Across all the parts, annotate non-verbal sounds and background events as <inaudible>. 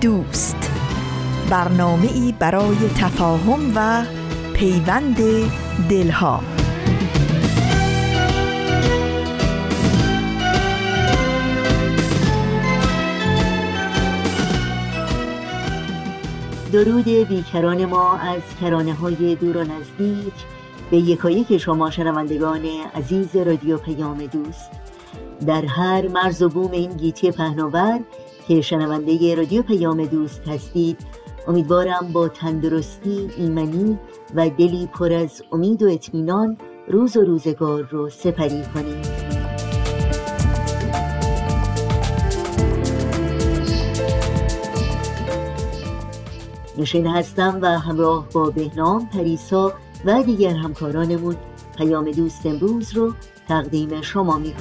دوست. برنامه ای برای تفاهم و پیوند دلها. درود بیکران ما از کرانه های دور و نزدیک. به یکایک شما شنوندگان عزیز رادیو پیام دوست. در هر مرز و بوم این گیتی پهناور که شنونده رادیو پیام دوست هستید. امیدوارم با تندرستی ایمنی و دلی پر از امید و اطمینان روز و روزگار رو سپری کنید نشین هستم و همراه با بهنام پریسا و دیگر همکارانمون پیام دوست امروز رو تقدیم شما می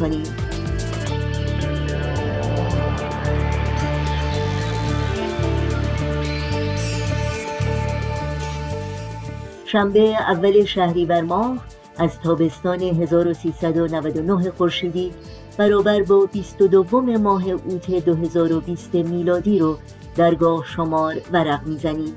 شنبه اول شهریور ماه از تابستان 1399 خورشیدی برابر با 22 ماه اوت 2020 میلادی رو درگاه شمار ورق می‌زنیم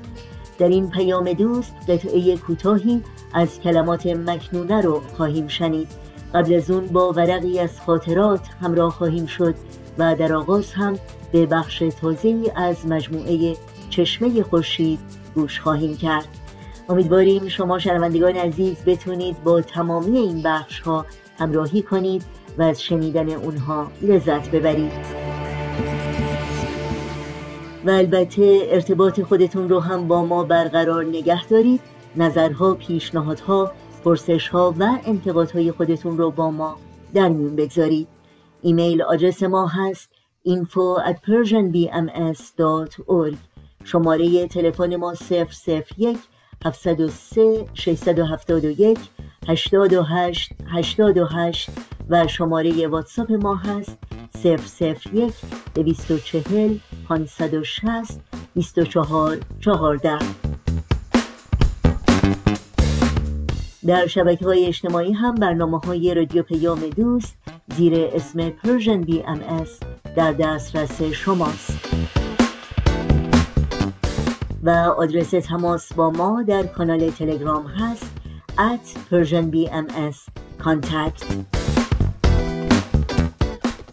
در این پیام دوست قطعه کوتاهی از کلمات مکنونه رو خواهیم شنید. قبل از اون با ورقی از خاطرات همراه خواهیم شد و در آغاز هم به بخش تازه از مجموعه چشمه خورشید گوش خواهیم کرد. امیدواریم شما شنوندگان عزیز بتونید با تمامی این بخش ها همراهی کنید و از شنیدن اونها لذت ببرید. و البته ارتباط خودتون رو هم با ما برقرار نگه دارید. نظرها، پیشنهادها، پرسشها و انتقادهای خودتون رو با ما در میون بگذارید. ایمیل آدرس ما هست info at persianbms.org شماره تلفن ما 001 703 671 828 828 و شماره واتساپ ما هست 001 240 560 24 14 در شبکه های اجتماعی هم برنامه های رادیو پیام دوست زیر اسم Persian BMS در دسترس شماست. آدرس تماس با ما در کانال تلگرام هست at PersianBMS contact.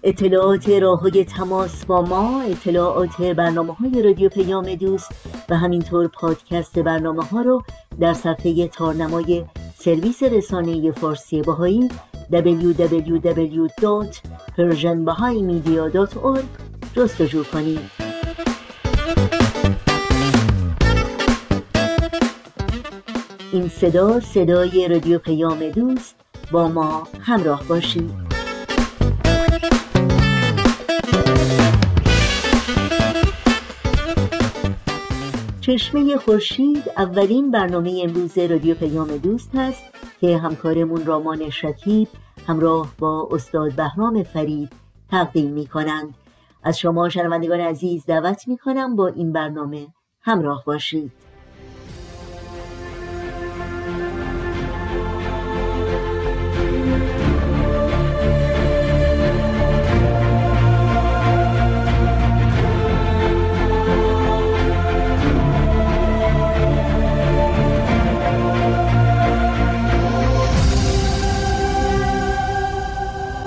اطلاعات راه های تماس با ما اطلاعات برنامه های رادیو پیام دوست و همینطور پادکست برنامه ها رو در صفحه تارنمای سرویس رسانه فارسی باهایی www.persianbahaimedia.org جستجو کنید. این صدا صدای رادیو پیام دوست با ما همراه باشید. چشمه خورشید اولین برنامه امروز رادیو پیام دوست هست که همکارمون رامان شکیب همراه با استاد بهرام فرید تقدیم می کنند از شما شنوندگان عزیز دعوت می کنم با این برنامه همراه باشید.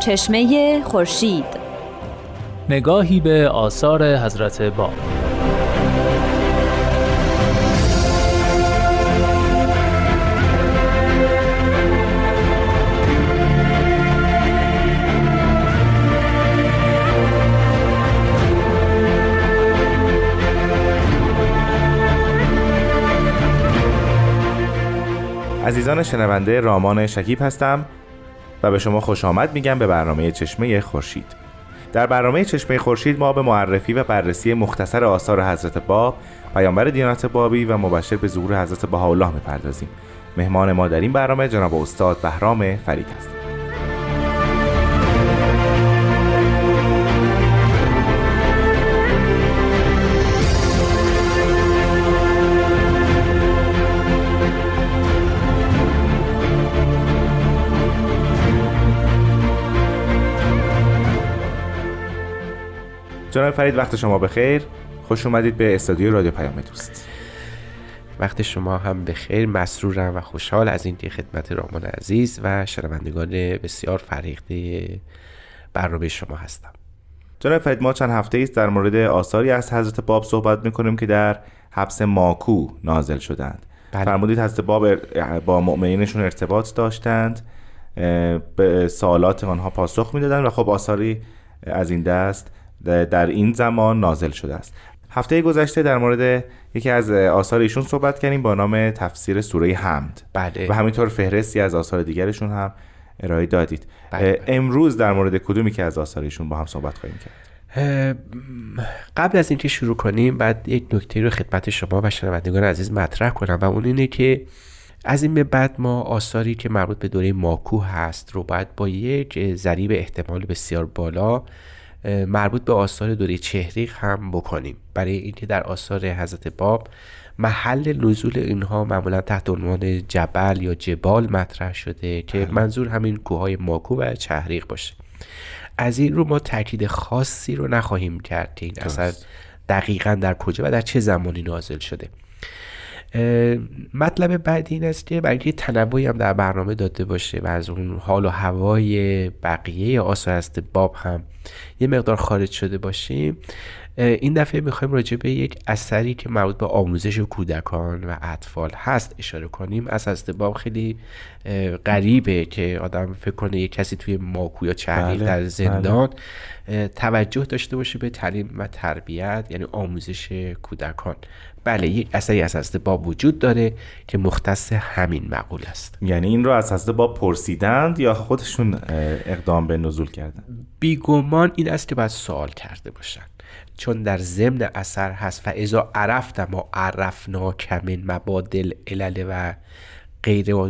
چشمه خورشید. نگاهی به آثار حضرت باب عزیزان شنونده رامان شکیب هستم. و به شما خوش آمد میگم به برنامه چشمه خورشید. در برنامه چشمه خورشید ما به معرفی و بررسی مختصر آثار حضرت باب پیامبر دیانت بابی و مبشر به ظهور حضرت بهاءالله می‌پردازیم. مهمان ما در این برنامه جناب استاد بهرام فرید است جناب فرید وقت شما بخیر. خوش اومدید به استودیو رادیو پیام دوست. وقت شما هم به خیر مسرورم و خوشحال از اینکه خدمت رامان عزیز و شنوندگان بسیار فریخته برنامه شما هستم. جناب فرید ما چند هفته است در مورد آثاری از حضرت باب صحبت می‌کنیم که در حبس ماکو نازل شدند. بله. فرمودید حضرت باب با مؤمنینشون ارتباط داشتند به سوالات آنها پاسخ می‌دادند و خب آثاری از این دست در این زمان نازل شده است هفته گذشته در مورد یکی از آثار ایشون صحبت کردیم با نام تفسیر سوره حمد بله. و همینطور فهرستی از آثار دیگرشون هم ارائه دادید بله. بله. امروز در مورد کدومی که از آثار ایشون با هم صحبت خواهیم کرد قبل از اینکه شروع کنیم بعد یک نکته رو خدمت شما و شنوندگان عزیز مطرح کنم و اون اینه که از این به بعد ما آثاری که مربوط به دوره ماکو هست رو باید با یک ضریب احتمال بسیار بالا مربوط به آثار دوره چهریق هم بکنیم. برای اینکه در آثار حضرت باب محل نزول اینها معمولا تحت عنوان جبل یا جبال مطرح شده که بله. منظور همین کوههای ماکو و چهریق باشه. از این رو ما تاکید خاصی رو نخواهیم کرد که این اثر دقیقا در کجا و در چه زمانی نازل شده. مطلب بعدی این است که برای تنوعی هم در برنامه داده باشه و از اون حال و هوای بقیه آثار است باب هم یه مقدار خارج شده باشیم. این دفعه می‌خوایم راجع به یک اثری که مربوط به آموزش کودکان و اطفال هست اشاره کنیم. از از باب خیلی غریبه که آدم فکر کنه یک کسی توی ماکو یا چهریق بله، در زندان بله. توجه داشته باشه به تعلیم و تربیت یعنی آموزش کودکان. بله یک اثری از باب وجود داره که مختص همین مقول است. یعنی این رو از باب پرسیدند یا خودشون اقدام به نزول کردن؟ بیگمان این است که باید سوال کرده باشن. چون در ضمن اثر هست. و ازا عرفت ما عرفنا کمین مبادل علل و غیر و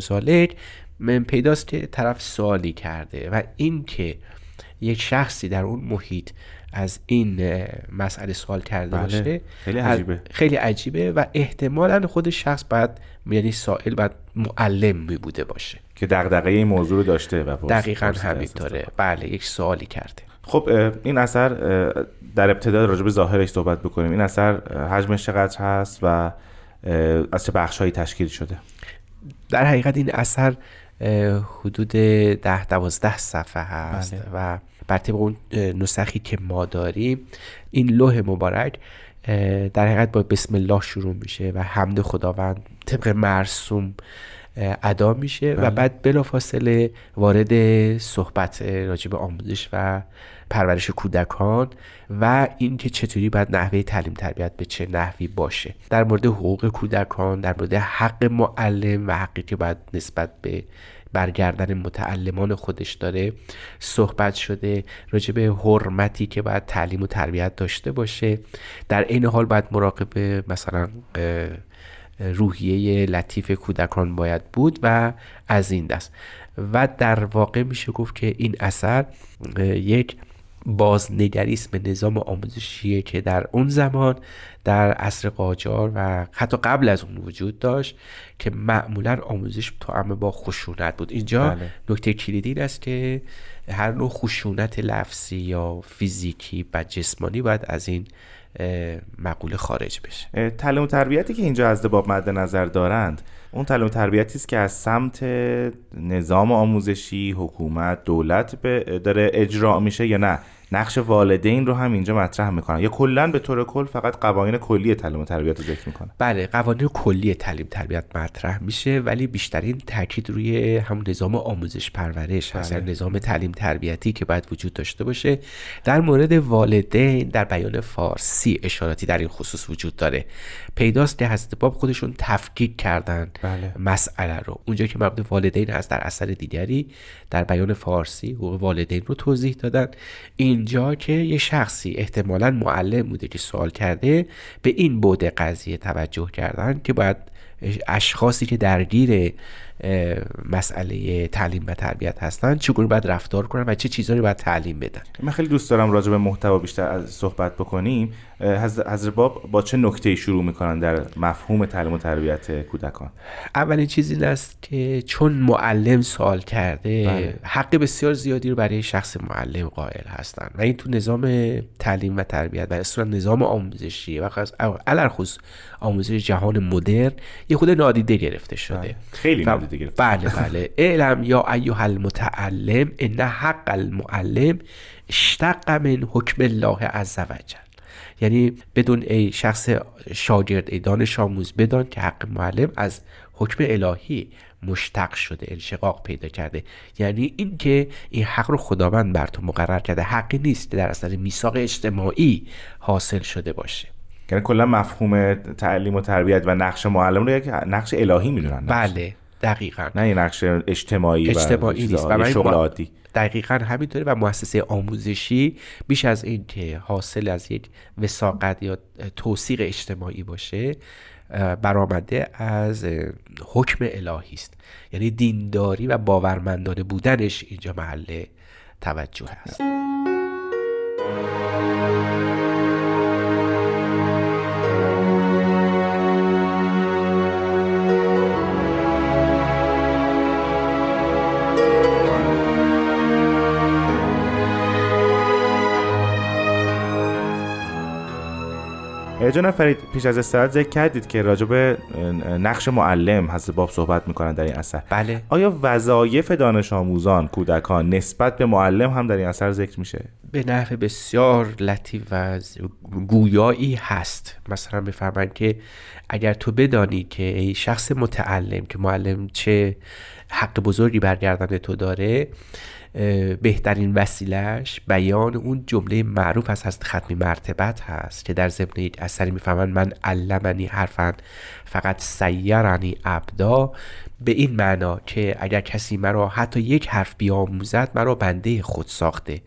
من پیداست که طرف سوالی کرده و این که یک شخصی در اون محیط از این مسئله سوال کرده بله. باشه خیلی عجیبه. خیلی عجیبه و احتمالا خود شخص باید یعنی سائل باید معلم می بوده باشه. که دغدغه این موضوع رو داشته و دقیقا همینطوره. بله یک سوالی کرده. خب این اثر در ابتدا راجع به ظاهرش صحبت بکنیم این اثر حجمش چقدر هست و از چه بخشهایی تشکیل شده در حقیقت این اثر حدود ده دوازده صفحه هست بله. و بر طبق اون نسخی که ما داریم این لوح مبارک در حقیقت با بسم الله شروع میشه و حمد خداوند طبق مرسوم ادا میشه و بله. بعد بلافاصله وارد صحبت راجع به آموزش و پرورش کودکان و اینکه چطوری باید نحوه تعلیم تربیت به چه نحوی باشه. در مورد حقوق کودکان در مورد حق معلم و حقی که باید نسبت به برگردن متعلمان خودش داره صحبت شده. راجع به حرمتی که باید تعلیم و تربیت داشته باشه. در این حال باید مراقب مثلا روحیه لطیف کودکان باید بود و از این دست و در واقع میشه گفت که این اثر یک بازنگریست به نظام آموزشیه که در اون زمان در عصر قاجار و حتی قبل از اون وجود داشت که معمولا آموزش تو با خشونت بود اینجا بله. نکته کلیدی این است که هر نوع خشونت لفظی یا فیزیکی و جسمانی باید از این مقوله خارج بشه. تعلیم و تربیتی که اینجا از دباب مد نظر دارند اون تعلیم و تربیتی است که از سمت نظام آموزشی حکومت دولت داره اجرا میشه یا نه؟ نقش والدین رو هم اینجا مطرح می‌کنن. یا کلا به طور کل فقط قوانین کلی تعلیم و تربیت رو ذکر می‌کنن. بله قوانین کلی تعلیم تربیت مطرح میشه ولی بیشترین تاکید روی همون نظام آموزش پرورش هست. بله. نظام تعلیم تربیتی که باید وجود داشته باشه. در مورد والدین در بیان فارسی اشاراتی در این خصوص وجود داره. پیداست که حضرت باب خودشون تفکیک کردن بله. مسئله رو. اونجا که مربوط والدین هست در اثر دیگری در بیان فارسی حقوق والدین رو توضیح دادن. اینجا که یه شخصی احتمالا معلم بوده که سوال کرده به این بود قضیه توجه کردن که باید اشخاصی که درگیر مسئله تعلیم و تربیت هستن چگونه باید رفتار کنن و چه چیزهایی باید تعلیم بدن؟ من خیلی دوست دارم راجع به محتوا بیشتر صحبت بکنیم. حضرت باب با چه نکته شروع می‌کنن در مفهوم تعلیم و تربیت کودکان؟ اولین چیزی این است که چون معلم سوال کرده بله. حق بسیار زیادی رو برای شخص معلم قائل هستن و این تو نظام تعلیم و تربیت و اصلا نظام آموزشی و علرخص آموزش جهان مدرن یه خود نادیده گرفته شده. بله. خیلی نادیده. گرفته بله بله. اعلم یا ایها المتعلم ان حق المعلم اشتق من حکم الله عز وجل یعنی بدون ای شخص شاگرد ای دانش آموز بدان که حق معلم از حکم الهی مشتق شده انشقاق پیدا کرده. یعنی اینکه این حق رو خداوند بر تو مقرر کرده. حقی نیست که در اثر میثاق اجتماعی حاصل شده باشه. یعنی کلا مفهوم تعلیم و تربیت و نقش معلم رو یک نقش الهی می‌دونن. بله. دقیقا. نه یه نقش اجتماعی, اجتماعی نیست. و شغل عادی دقیقا همینطوره و مؤسسه آموزشی بیش از این که حاصل از یک وساقت یا توصیق اجتماعی باشه برآمده از حکم الهی است. یعنی دینداری و باورمندانه بودنش اینجا محل توجه هست. جناب فرید پیش از استراحت ذکر کردید که راجع به نقش معلم حضرت باب صحبت می‌کنن در این اثر. بله. آیا وظایف دانش آموزان کودکان نسبت به معلم هم در این اثر ذکر میشه؟ به نحو بسیار لطیف و گویایی هست. مثلا بفرمایید که اگر تو بدانی که ای شخص متعلم که معلم چه حق بزرگی برگردن تو داره بهترین وسیلهش بیان اون جمله معروف از هست ختمی مرتبت هست که در ضمن یک اثری می‌فهمن من علمنی حرفا فقط سیرنی ابدا به این معنا که اگر کسی مرا حتی یک حرف بیاموزد مرا بنده خود ساخته.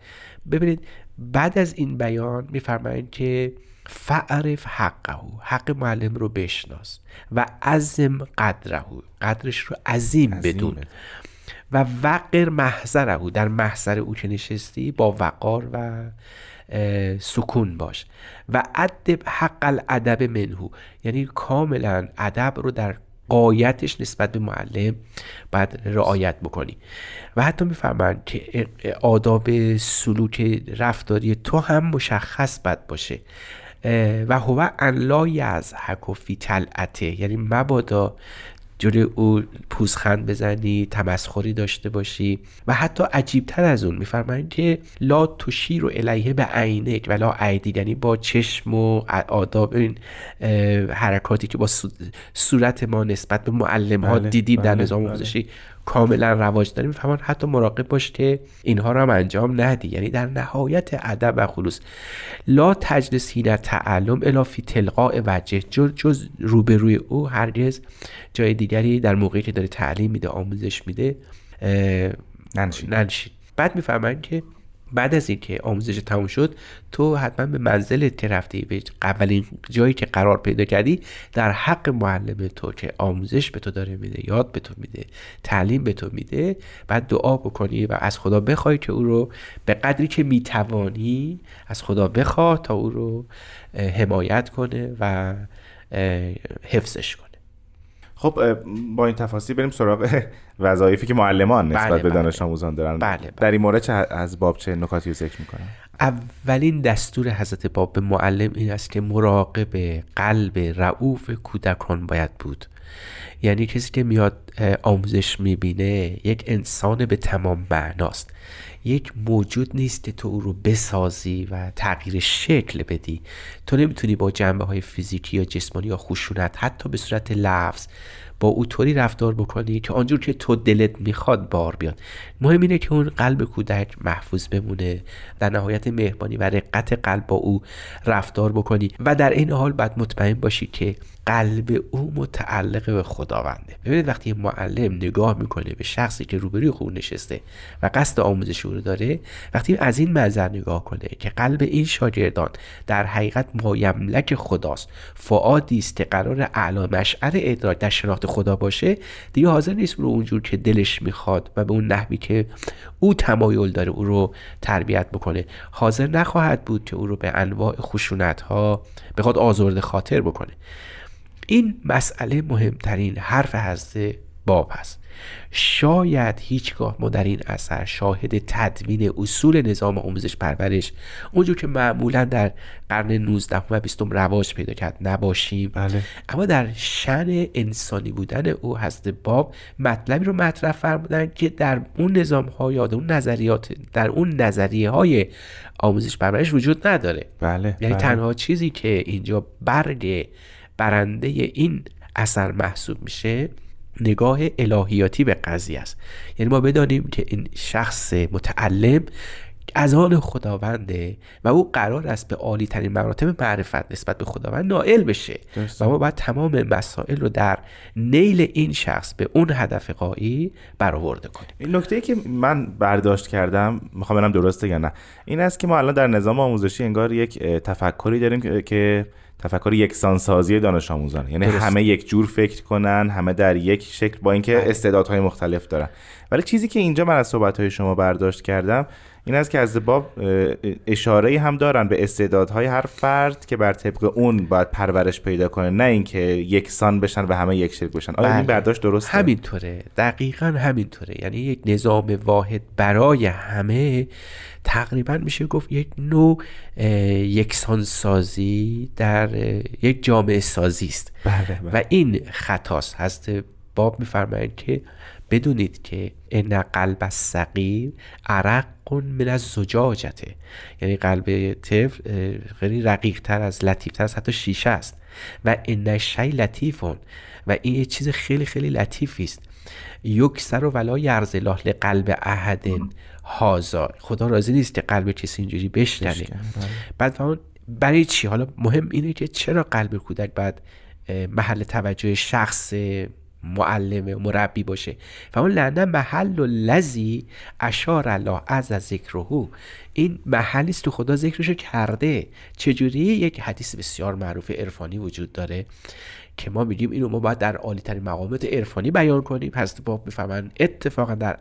ببینید بعد از این بیان میفرمایند که فعرف حقه حق معلم رو بشناس و عظم قدره قدرش رو عظیم بدون. و وقر محضره او. در محضر او که نشستی با وقار و سکون باش. و ادب حق الادب منهو یعنی کاملا ادب رو در قایتش نسبت به معلم باید رعایت بکنی. و حتی می‌فهمن که آداب سلوک رفتاری تو هم مشخص بد باشه. و هو ان لا یزحک فی تلعته یعنی مبادا جلوی او پوزخند بزنی تمسخری داشته باشی و حتی عجیبتر از اون میفرمایند که لا تشیر و الیه به عینک و لا عیدی یعنی با چشم و آداب این حرکاتی که با صورت ما نسبت به معلم ها بله، دیدیم در بله، نظام آموزشی. کاملا رواج داره می‌فهمن حتی مراقب باش که اینها رو هم انجام ندی. یعنی در نهایت ادب و خلوص. لا تجلس هین تعلم الا فی تلقاء وجه. جز, جز روبروی او هرگز جای دیگری در موقعی که داره تعلیم میده آموزش میده ننشین. بعد می‌فهمن که بعد از اینکه آموزش تموم شد تو حتما به منزل که رفتی به اولین جایی که قرار پیدا کردی در حق معلم تو که آموزش به تو داره میده یاد به تو میده تعلیم به تو میده بعد دعا بکنی و از خدا بخوای که او رو به قدری که می‌توانی از خدا بخواه تا او رو حمایت کنه و حفظش کنه. خب با این تفاصیل بریم سراغ <laughs> وظایفی که معلمان نسبت بله، به بله. دانش آموزان دارن بله, بله. در این مورد چه از باب چه نکاتی رو ذکر می‌کنن اولین دستور حضرت باب به معلم این است که مراقب قلب رعوف کودکان باید بود یعنی کسی که میاد آموزش می‌بینه یک انسان به تمام معناست. یک موجود نیست که تو او رو بسازی و تغییر شکل بدی. تو نمی‌تونی با جنبه های فیزیکی یا جسمانی یا خشونت حتی به صورت لفظ با او طوری رفتار بکنی که آنجور که تو دلت می‌خواد بار بیاد. مهم اینه که اون قلب کودک محفوظ بمونه در نهایت مهربانی و رقت قلب با او رفتار بکنی و در این حال باید مطمئن باشی که قلب او متعلق به خداونده. ببینید وقتی معلم نگاه می‌کنه به شخصی که روبروی خود نشسته و قصد آموزش او داره وقتی از این منظر نگاه کنه که قلب این شاگردان در حقیقت مایملک خداست فعادی است که قرار اعلا مشعر ادراک در شناخت خدا باشه دیگه حاضر نیست رو اونجور که دلش می‌خواد و به اون نحوی که او تمایل داره او رو تربیت بکنه. حاضر نخواهد بود که او رو به انواع خشونت ها بخواد آزرده خاطر بکنه. این مسئله مهمترین حرف حضرت باب هست شاید هیچگاه ما در این اثر شاهد تدوین اصول نظام آموزش پرورش اونجور که معمولا در قرن 19 و 20 رواج پیدا کرد نباشیم بله. اما در شن انسانی بودن او هست باب مطلبی رو مطرح فرمودن که در اون نظام ها یا اون نظریات در اون نظریه های آموزش پرورش وجود نداره بله یعنی بله. تنها چیزی که اینجا برگ برنده این اثر محسوب میشه نگاه الهیاتی به قضیه است. یعنی ما بدانیم که این شخص متعلم از آن خداونده و او قرار است به عالی ترین مراتب معرفت نسبت به خداوند نائل بشه. و ما باید تمام مسائل رو در نیل این شخص به اون هدف قایی برآورده کنیم. این نکته ای که من برداشت کردم می‌خوام ببینم درسته یا نه این است که ما الان در نظام آموزشی انگار یک تفکری داریم که تفکر یکسانسازی دانش آموزان یعنی درست. همه یک جور فکر کنن همه در یک شکل با اینکه بله. استعدادهای مختلف دارن ولی چیزی که اینجا من از صحبتهای شما برداشت کردم این است که از باب اشاره هم دارن به استعدادهای هر فرد که بر طبق اون باید پرورش پیدا کنه نه اینکه یکسان بشن و همه یک شکل بشن آیا این بله. برداشت درسته همینطوره دقیقا همینطوره یعنی یک نظام واحد برای همه تقریبا میشه گفت یک نوع اه، یکسانسازی در یک جامعه سازی است. بله بله. و این خطاست هست. باب میفرمایند که بدونید که ان قلب الصغیر عرق من از زجاجته یعنی قلب طفل خیلی رقیق تر از لطیف تر از حتی شیشه است. و ان شی لطیفون و این یه چیز خیلی خیلی لطیفی است. یکسر و ولا یرز الله لقلب احد. هازا خدا راضی نیست که قلب کسی اینجوری بشکنه. بله. بعد فهمون برای چی؟ حالا مهم اینه که چرا قلب کودک اه، محل توجه شخص معلم و مربی باشه؟ فهمون لعنه محل و لذی اشار الله از ذکرهو این محلی است که خدا ذکرشو کرده. چجوری؟ یک حدیث بسیار معروف عرفانی وجود داره. که ما میگیم اینو ما باید در عالی ترین مقامات عرفانی بیان کنیم. پس باب می‌فهمن اتفاقا در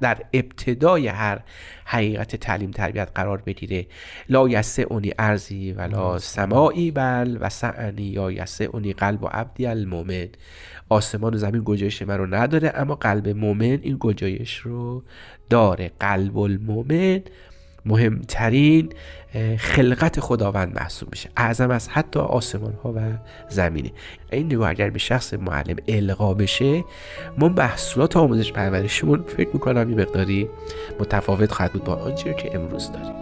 در ابتدای هر حقیقت تعلیم تربیت قرار بگیره. لا یسعنی ارزی ولا سماعی بل و سعنی یا یسعنی قلب و عبدی المؤمن. آسمان و زمین گنجایش من رو نداره اما قلب مؤمن این گنجایش رو داره. قلب المؤمن مهمترین خلقت خداوند محسوب میشه. اعظم از حتی آسمان ها و زمینه. این نگاه اگر به شخص معلم القا بشه ما محصولات آموزش پرورشمون فکر می‌کنم یه مقداری متفاوت خواهد بود با آنچه که امروز داریم.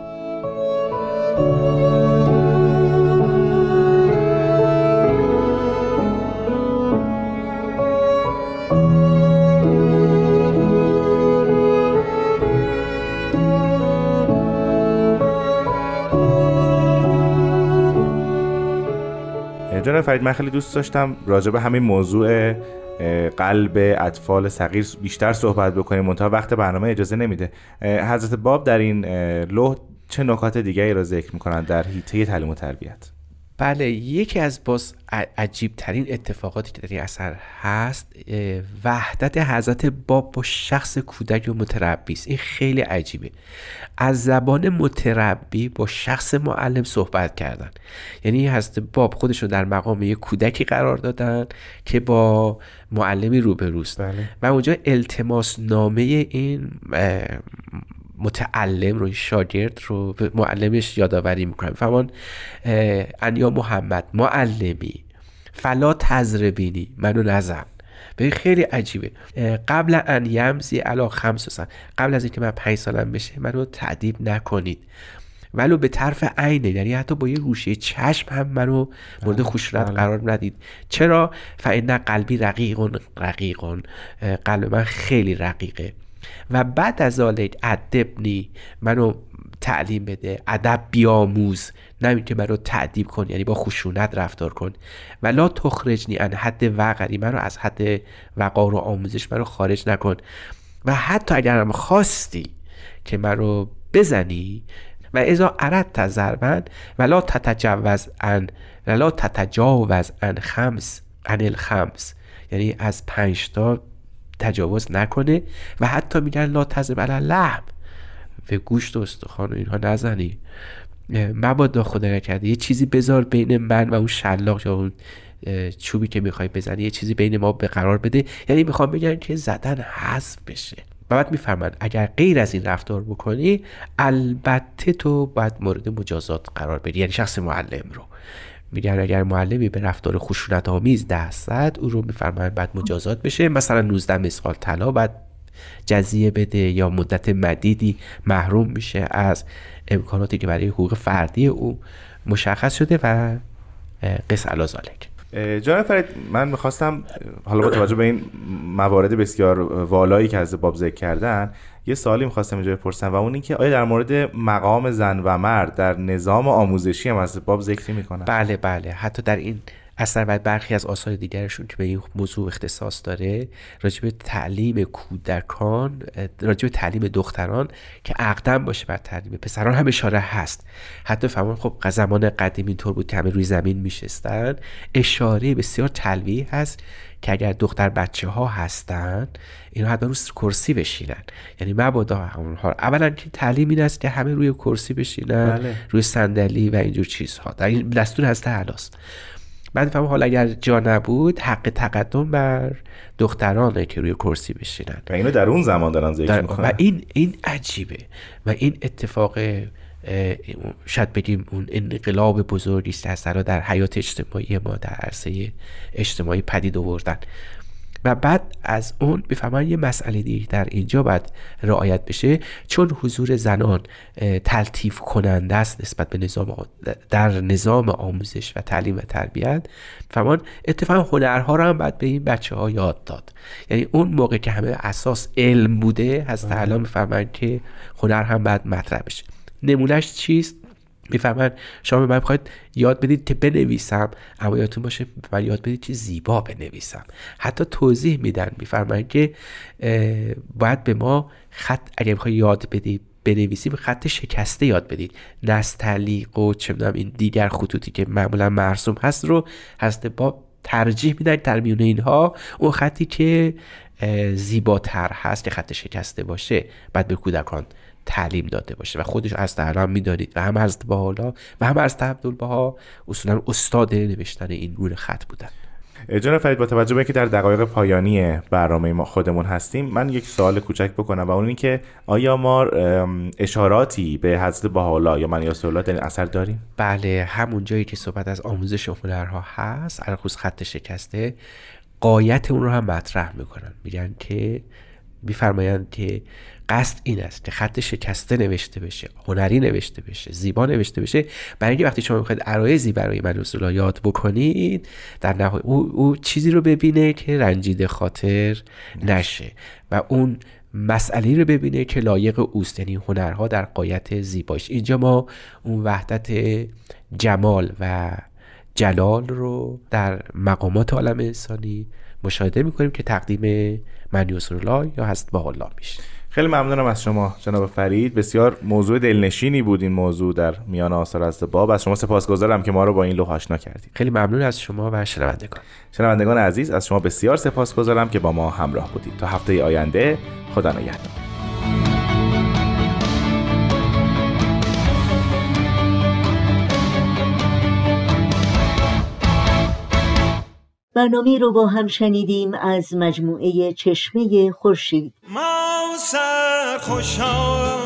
فرید من خیلی دوست داشتم راجع به همین موضوع قلب اطفال صغیر بیشتر صحبت بکنیم. منتها وقت برنامه اجازه نمیده. حضرت باب در این لوح چه نکات دیگری را ذکر می‌کنند در حیطه تعلیم و تربیت؟ بله یکی از باز عجیب ترین اتفاقاتی که در این اثر هست وحدت حضرت باب با شخص کودک و متربی است. این خیلی عجیبه. از زبان متربی با شخص معلم صحبت کردن. یعنی حضرت باب خودش رو در مقام یک کودکی قرار دادن که با معلمی روبروست. بله. و اونجا التماس نامه این متعلم رو شاگرد رو به معلمش یادآوری می‌کنم. فهمان انیا محمد معلمی فلا تزربینی منو نزن. به خیلی عجیبه. قبل ان یمزی علا خمس سن. قبل از اینکه من پنج سالم بشه منو تعدیب نکنید. ولو به طرف عینه یعنی حتی با یه گوشه چشم هم منو مورد بله، خشونت بله. قرار ندید. چرا؟ فان قلبی رقیق رقیق اه، قلب من خیلی رقیقه. و بعد از ذالک ادبنی منو تعلیم بده ادب بیاموز نه که منو تعدیب کن یعنی با خشونت رفتار کن. و لا تخرجنی ان حد وقری منو از حد وقار و آموزش منو خارج نکن. و حتی اگرم خواستی که منو بزنی و اذا اردت ضربا ولا تتجاوز ان ولا تتجاوز ان خمس عن الخمس یعنی از پنج تا تجاوز نکنه و حتی میگن لا تضرب علی اللحم به گوشت و استخوان و اینها نزنی. مبادا خدا نکرده. یه چیزی بذار بین من و اون شلاق یا اون چوبی که می‌خوای بزنی یه چیزی بین ما به قرار بده. یعنی می‌خوام بگن که زدن حذف بشه. و بعد میفرمن اگر غیر از این رفتار بکنی البته تو باید مورد مجازات قرار بدی. یعنی شخص معلم رو. میگن اگر معلمی به رفتار خشونت آمیز دست زد او رو میفرمایند بعد مجازات بشه. مثلا 19 مسقال طلا بعد جزیه بده یا مدت مدیدی محروم میشه از امکاناتی که برای حقوق فردی او مشخص شده و اه، قس جناب فرید من می‌خواستم حالا با توجه به این موارد بسیار والایی که از باب ذکر کردن یه سوالی می‌خواستم اینجا بپرسم و اون که آیا در مورد مقام زن و مرد در نظام آموزشی هم از باب ذکری می‌کنن؟ بله بله. حتی در این اثر و برخی از آثار دیگرشون که به این موضوع اختصاص داره راجع به تعلیم کودکان به تعلیم دختران که اقدم باشه بر تعلیم پسران هم اشاره هست. حتی فرمان خب زمان قدیم اینطور بود که همه روی زمین میشستن. اشاره بسیار تلویح هست که اگر دختر بچه ها هستن اینا حتما روی کرسی بشینن. یعنی مبادا اونها اولا که تعلیم این است که همه روی کرسی بشینن بله. روی صندلی و اینجور چیزها. در این دستور هست علاست بعد فهم حالا اگر جا نبود حق تقدم بر دخترانه که روی کرسی بشینن. و اینو در اون زمان دارن ذکر در- می‌کنن. و این این عجیبه. و این اتفاق شاید بگیم اون انقلاب بزرگی است در حیات اجتماعی ما در عرصه اجتماعی پدید آوردن. و بعد از اون بفهمن یه مسئله دیگه در اینجا باید رعایت بشه. چون حضور زنان تلطیف کننده است نسبت به نظام در نظام آموزش و تعلیم و تربیت. فهمان اتفاقا هنرها رو هم باید به این بچه ها یاد داد. یعنی اون موقع که همه اساس علم بوده هست الان می‌فهمن که هنر هم باید مطرح بشه. نمونهش چیست؟ می‌فهمن شما به من می‌خواید یاد بدید که بنویسم اما یادتون باشه من یاد بدید که زیبا بنویسم. حتی توضیح میدن میفرمایند که باید به ما خط اگر می‌خوای یاد بدید بنویسیم خط شکسته یاد بدید. نستعلیق و چه می‌دونم این دیگر خطوطی که معمولا مرسوم هست رو هست با ترجیح میدن در میونه اینها. اون خطی که زیباتر هست که خط شکسته باشه بعد به کودکان تعلیم داده باشه و خودش از هم می‌دانید و هم از بالا و هم از عبدالبها. اصولا استاد نوشتن این گونه خط بودن. جناب فرید با توجه به اینکه در دقایق پایانی برنامه ما خودمون هستیم من یک سوال کوچک بکنم و اون این که آیا ما اشاراتی به حضرت بهاءالله یا من الله در این اثر داریم؟ بله همون جایی که صحبت از آموزش هنرها هست علخصوص خط شکسته قایت اون رو هم مطرح می‌کنن. میگن که میفرمایند که قصد این است که خط شکسته نوشته بشه هنری نوشته بشه زیبا نوشته بشه. برای اینکه وقتی شما می‌خواید عرایزی برای من رسول یاد بکنید در نهایت او, او چیزی رو ببینه که رنجیده خاطر نشه. و اون مسئله رو ببینه که لایق اوست. یعنی هنرها در قایت زیباش اینجا ما اون وحدت جمال و جلال رو در مقامات عالم انسانی مشاهده می‌کنیم که تقدیم من الله یا هست با الله میشه. خیلی ممنونم از شما جناب فرید. بسیار موضوع دلنشینی بود این موضوع در میان آثار از باب از شما سپاسگزارم که ما رو با این لوح آشنا کردید. خیلی ممنون از شما و شنوندگان. شنوندگان عزیز از شما بسیار سپاسگزارم که با ما همراه بودید. تا هفته آینده خدا نگهدار. برنامه رو با هم شنیدیم از مجموعه چشمه خورشید. سرخوشان.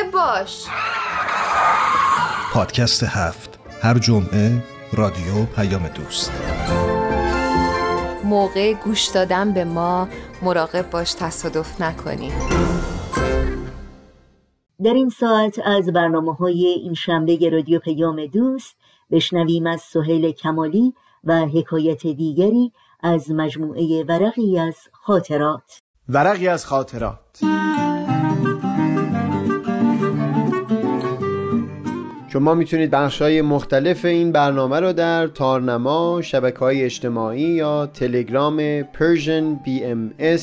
مراقب باش. پادکست هفت. هر جمعه رادیو پیام دوست. موقع گوش دادن به ما مراقب باش تصادف نکنی. در این ساعت از برنامه های این شنبه رادیو پیام دوست بشنویم از سهیل کمالی و حکایت دیگری از مجموعه ورقی از خاطرات. ورقی از خاطرات. شما می‌تونید بخش های مختلف این برنامه رو در تارنما، شبکه های اجتماعی یا تلگرام Persian BMS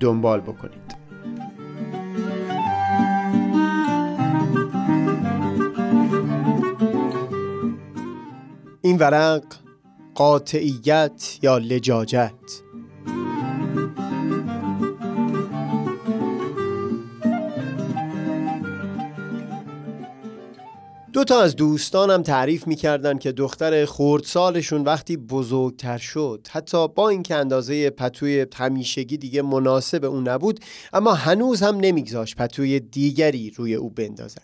دنبال بکنید. این ورق قاطعیت یا لجاجت؟ دو تا از دوستانم تعریف می‌کردن که دختر خردسالشون وقتی بزرگتر شد حتی با اینکه اندازه پتوی همیشگی دیگه مناسب اون نبود اما هنوز هم نمیگذاشت پتوی دیگری روی او بندازن.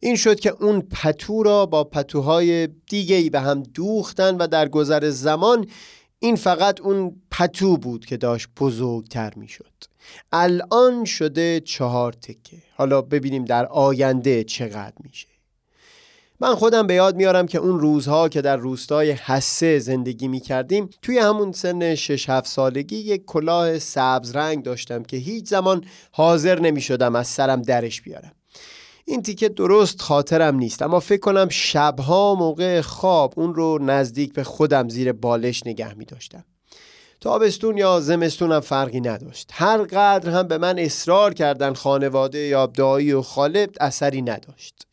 این شد که اون پتو را با پتوهای دیگری به هم دوختن و در گذر زمان این فقط اون پتو بود که داشت بزرگتر می‌شد. الان شده چهار تکه. حالا ببینیم در آینده چقدر میشه. من خودم به یاد میارم که اون روزها که در روستای حسه زندگی می کردیم توی همون سن 6 7 سالگی یک کلاه سبز رنگ داشتم که هیچ زمان حاضر نمی شدم از سرم درش بیارم. این تیکه درست خاطرم نیست اما فکر کنم شبها موقع خواب اون رو نزدیک به خودم زیر بالش نگه می داشتم تابستون یا زمستون هم فرقی نداشت. هر قدر هم به من اصرار کردن خانواده یا دایی و خاله اثری نداشت.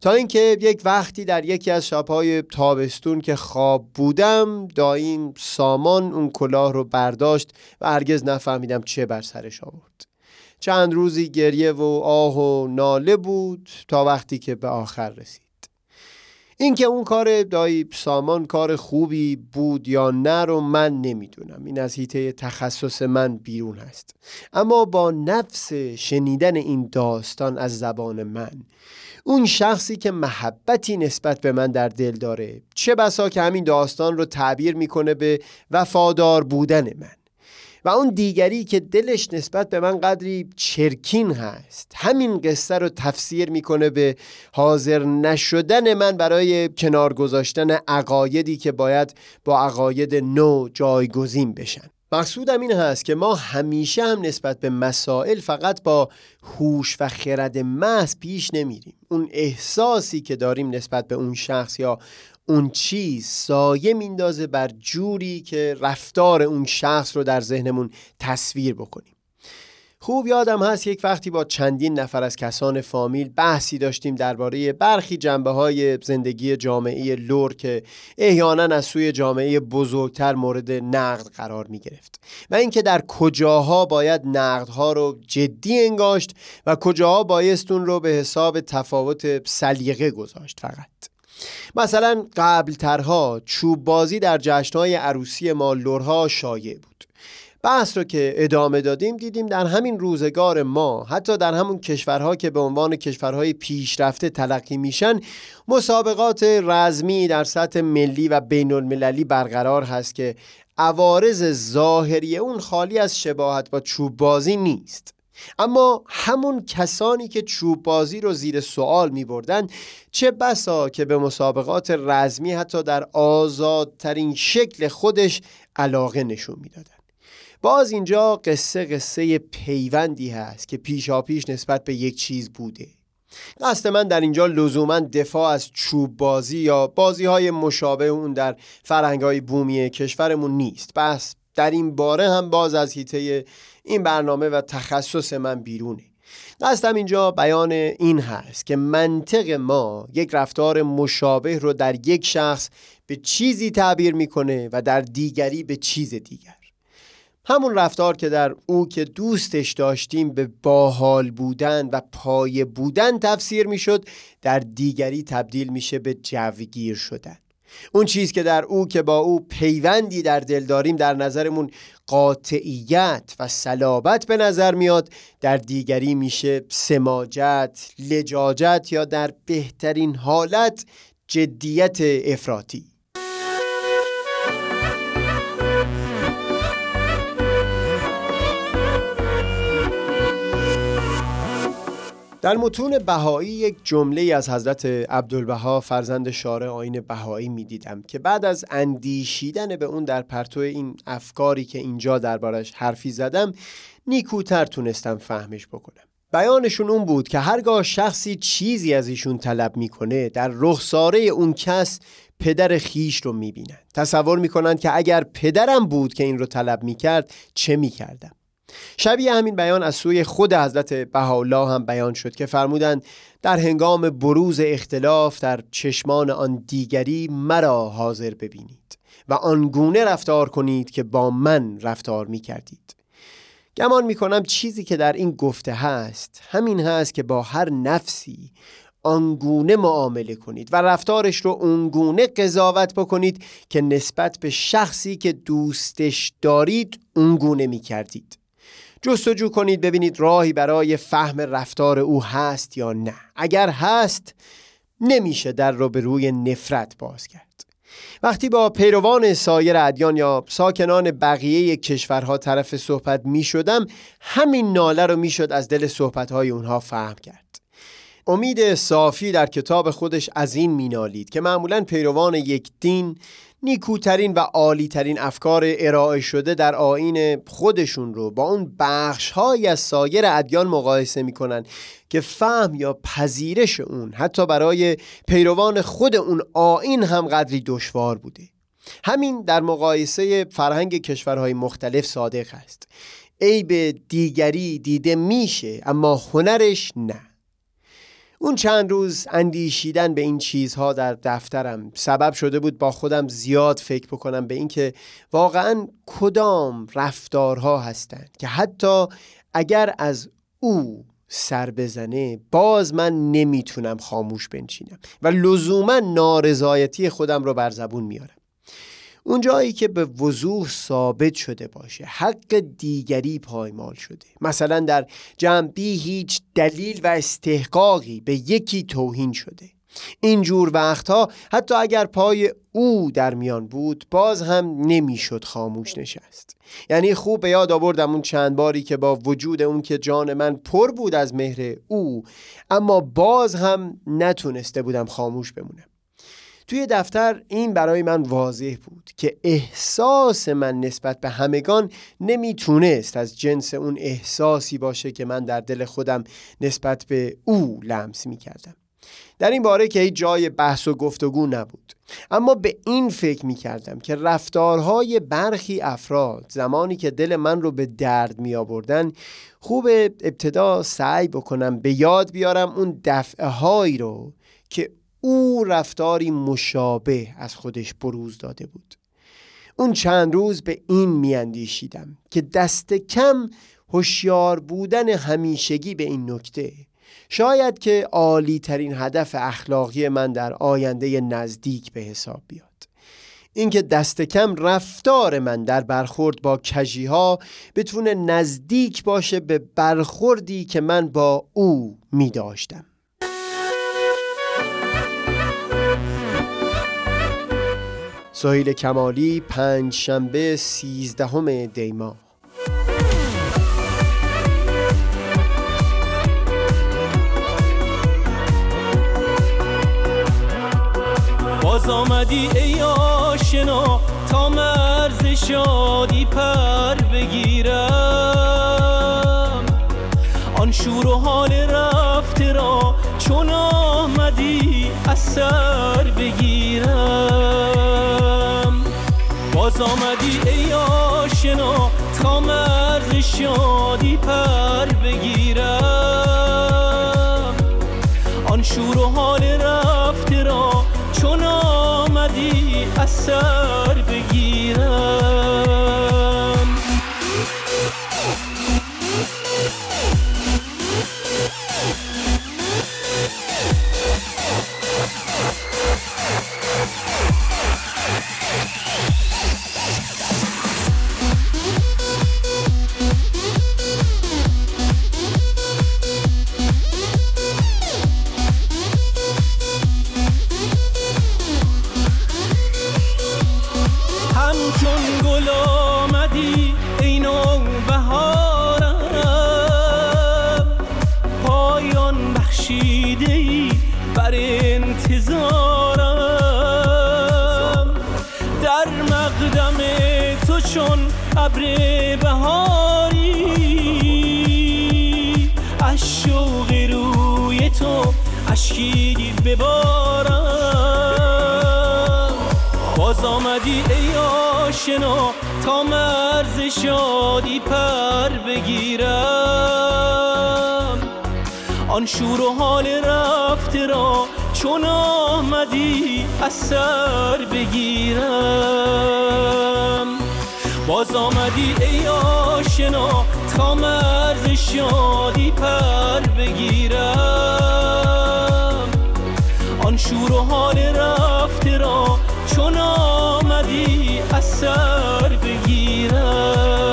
تا اینکه یک وقتی در یکی از شبهای تابستون که خواب بودم دایین سامان اون کلاه رو برداشت و هرگز نفهمیدم چه بر سرش آورد. چند روزی گریه و آه و ناله بود تا وقتی که به آخر رسید. اینکه اون کار دایی سامان کار خوبی بود یا نه رو من نمی‌دونم. این از هیته تخصص من بیرون هست اما با نفس شنیدن این داستان از زبان من اون شخصی که محبتی نسبت به من در دل داره چه بسا که همین داستان رو تعبیر می‌کنه به وفادار بودن من. و اون دیگری که دلش نسبت به من قدری چرکین هست. همین قصه رو تفسیر می‌کنه به حاضر نشدن من برای کنار گذاشتن عقایدی که باید با عقاید نو جایگزین بشن. مقصودم این هست که ما همیشه هم نسبت به مسائل فقط با هوش و خرد محض پیش نمیریم. اون احساسی که داریم نسبت به اون شخص یا اون چیز سایه میندازه بر جوری که رفتار اون شخص رو در ذهنمون تصویر بکنیم. خوب یادم هست یک وقتی با چندین نفر از کسان فامیل بحثی داشتیم درباره برخی جنبه های زندگی جامعه لور که احیانا از سوی جامعه بزرگتر مورد نقد قرار می گرفت و اینکه در کجاها باید نقدها رو جدی انگاشت و کجاها بایستون رو به حساب تفاوت سلیقه گذاشت فقط. مثلا قبل ترها چوب بازی در جشنهای عروسی ما لورها شایع بود. بحث رو که ادامه دادیم دیدیم در همین روزگار ما حتی در همون کشورها که به عنوان کشورهای پیشرفته تلقی میشن مسابقات رزمی در سطح ملی و بین المللی برقرار هست که عوارض ظاهری اون خالی از شباهت با چوب بازی نیست. اما همون کسانی که چوب بازی رو زیر سوال می بردن چه بسا که به مسابقات رزمی حتی در آزادترین شکل خودش علاقه نشون می‌دادن. باز اینجا قصه قصه پیوندی هست که پیشا پیش نسبت به یک چیز بوده قصد من در اینجا لزوما دفاع از چوب بازی یا بازی های مشابه اون در فرهنگ های بومی کشورمون نیست بس در این باره هم باز از هیته این برنامه و تخصص من بیرونه. قصدم اینجا بیان این هست که منطق ما یک رفتار مشابه رو در یک شخص به چیزی تعبیر می‌کنه و در دیگری به چیز دیگر. همون رفتار که در او که دوستش داشتیم به باحال بودن و پایه بودن تفسیر می‌شد در دیگری تبدیل میشه به جوگیر شدن. اون چیز که در او که با او پیوندی در دل داریم در نظرمون قاطعیت و صلابت به نظر میاد در دیگری میشه سماجت، لجاجت یا در بهترین حالت جدیت افراطی. در متون بهایی یک جمله از حضرت عبدالبها فرزند شارع آین بهایی می دیدم که بعد از اندیشیدن به اون در پرتو این افکاری که اینجا دربارش حرفی زدم نیکوتر تونستم فهمش بکنم. بیانشون اون بود که هرگاه شخصی چیزی از ایشون طلب می‌کنه در رخساره اون کس پدر خیش رو می‌بینن تصور می‌کنند که اگر پدرم بود که این رو طلب می‌کرد چه می‌کردم؟ شبیه همین بیان از سوی خود حضرت بهاءالله هم بیان شد که فرمودند در هنگام بروز اختلاف در چشمان آن دیگری مرا حاضر ببینید و آنگونه رفتار کنید که با من رفتار می کردید گمان می کنم چیزی که در این گفته هست همین هست که با هر نفسی آنگونه معامله کنید و رفتارش رو اونگونه قضاوت بکنید که نسبت به شخصی که دوستش دارید اونگونه می کردید جستجو کنید ببینید راهی برای فهم رفتار او هست یا نه. اگر هست نمیشه در رو به روی نفرت باز کرد وقتی با پیروان سایر ادیان یا ساکنان بقیه کشورها طرف صحبت می شدم همین ناله رو می شد از دل صحبت های اونها فهم کرد. امید صافی در کتاب خودش از این مینالید که معمولا پیروان یک دین نیکوترین و عالیترین افکار ارائه شده در آین خودشون رو با اون بخش از سایر ادیان مقایسه می‌کنن که فهم یا پذیرش اون حتی برای پیروان خود اون آین هم قدری دشوار بوده. همین در مقایسه فرهنگ کشورهای مختلف صادق است. عیب دیگری دیده میشه اما هنرش نه. اون چند روز اندیشیدن به این چیزها در دفترم سبب شده بود با خودم زیاد فکر بکنم به اینکه واقعا کدام رفتارها هستند که حتی اگر از او سر بزنه باز من نمی‌تونم خاموش بنشینم و لزوما نارضایتی خودم رو بر زبون میارم. اون جایی که به وضوح ثابت شده باشه حق دیگری پایمال شده. مثلا در جنبی هیچ دلیل و استحقاقی به یکی توهین شده. اینجور وقتها حتی اگر پای او در میان بود باز هم نمی‌شد خاموش نشست. یعنی خوب به یاد آوردم اون چند باری که با وجود اون که جان من پر بود از مهر او اما باز هم نتونسته بودم خاموش بمونم. توی دفتر این برای من واضح بود که احساس من نسبت به همگان نمی‌تونست از جنس اون احساسی باشه که من در دل خودم نسبت به او لمس می‌کردم. در این باره که هیچ جای بحث و گفتگو نبود. اما به این فکر می کردم که رفتارهای برخی افراد زمانی که دل من رو به درد می آوردن خوب ابتدا سعی بکنم به یاد بیارم اون دفعه هایی رو که او رفتاری مشابه از خودش بروز داده بود. اون چند روز به این میاندیشیدم که دست کم هوشیار بودن همیشگی به این نکته. شاید که عالی ترین هدف اخلاقی من در آینده نزدیک به حساب بیاد. اینکه دست کم رفتار من در برخورد با کجی ها بتونه نزدیک باشه به برخوردی که من با او می داشتم سهیل کمالی پنج شنبه سیزدهم دیما باز آمدی ای آشنا تا مرز شادی پر بگیرم. آن شور و حال رفته را چون آمدی اثر بگیرم. باز آمدی ای آشنا تا مرز شادی پر بگیرم. آن شور و حال رفته را چون آمدی اثر ای آشنا تا مرز شادی پر بگیرم. آن شور و حال رفته را چون آمدی از سر بگیرم.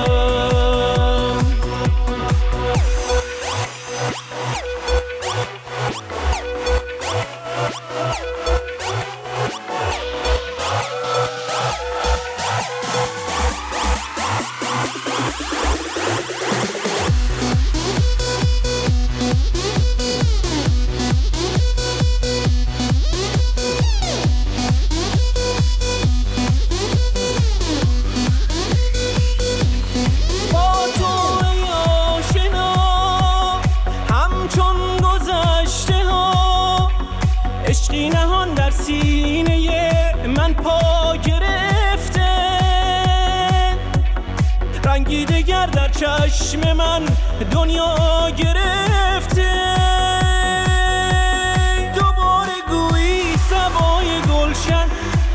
دنیا گرفته. دوباره گویی سبای گلشن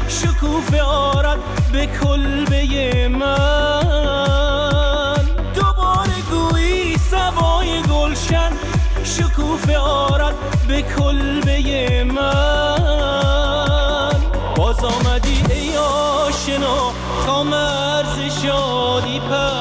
شکوفه آرد به کلبه من. دوباره گویی سبای گلشن شکوفه آرد به کلبه من. باز آمدی ای آشنا تا مرز شادی پر.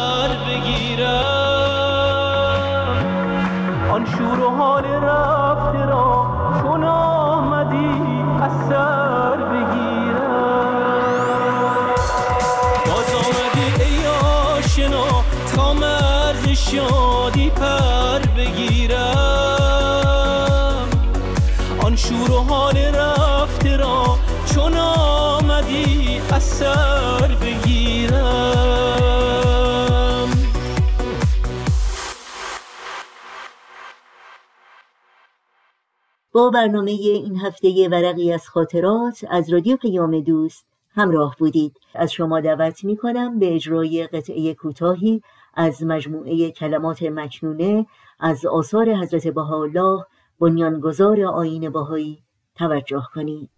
با برنامه این هفته ورقی از خاطرات از رادیو پیام دوست همراه بودید. از شما دعوت می کنم به اجرای قطعه کوتاهی از مجموعه کلمات مکنونه از آثار حضرت بهاءالله بنیانگذار آیین بهایی توجه کنید.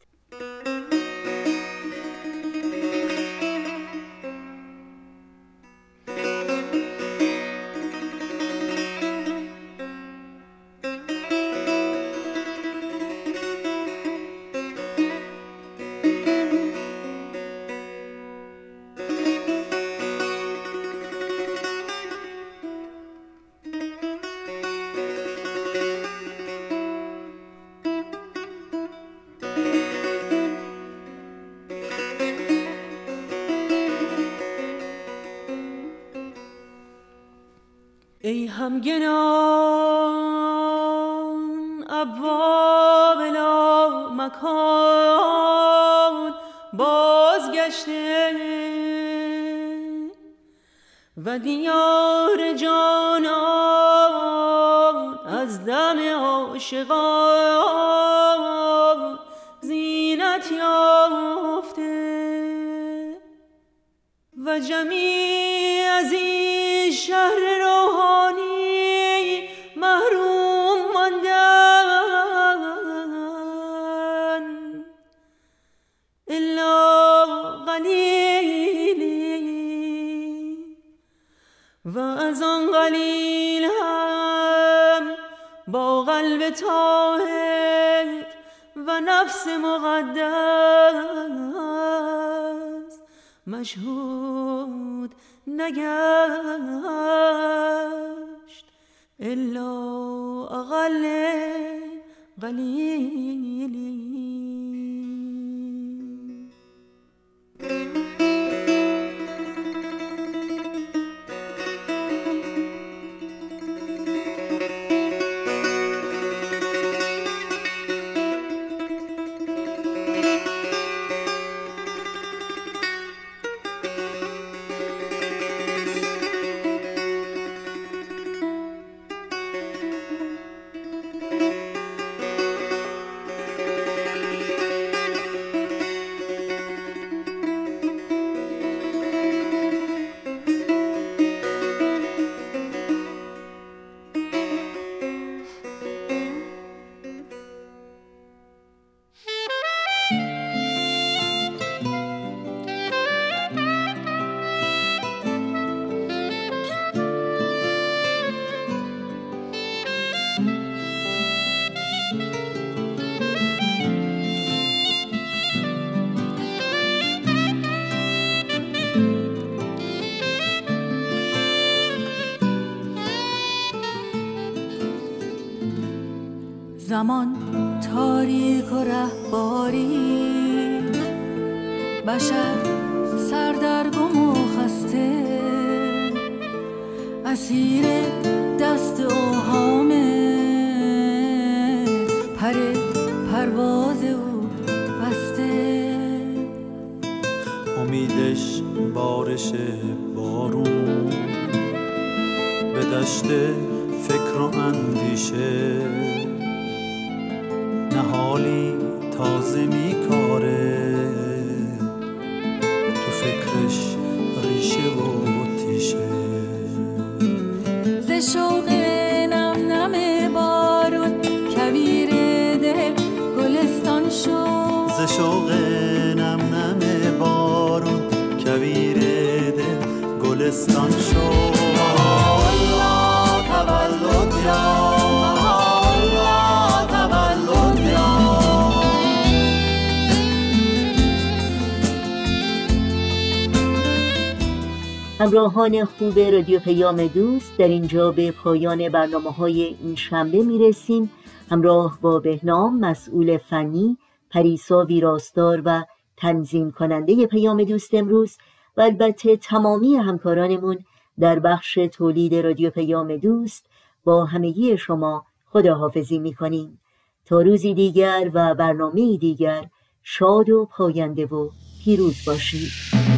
همگنان ابواب لا مکان بازگشته. و دیار جانان از دم عاشقان مشهود نگشت. الا اقل قلیلی پرواز او بسته. امیدش بارش بارون. به دشت فکر و اندیشه. نهالی تازه میکاره. همراهان خوب رادیو پیام دوست در اینجا به پایان برنامه های این شنبه می رسیم همراه با بهنام مسئول فنی پریسا ویراستار و تنظیم کننده پیام دوست امروز. و البته تمامی همکارانمون در بخش تولید رادیو پیام دوست با همگی شما خداحافظی می کنیم تا روزی دیگر و برنامه دیگر شاد و پاینده و پیروز باشید.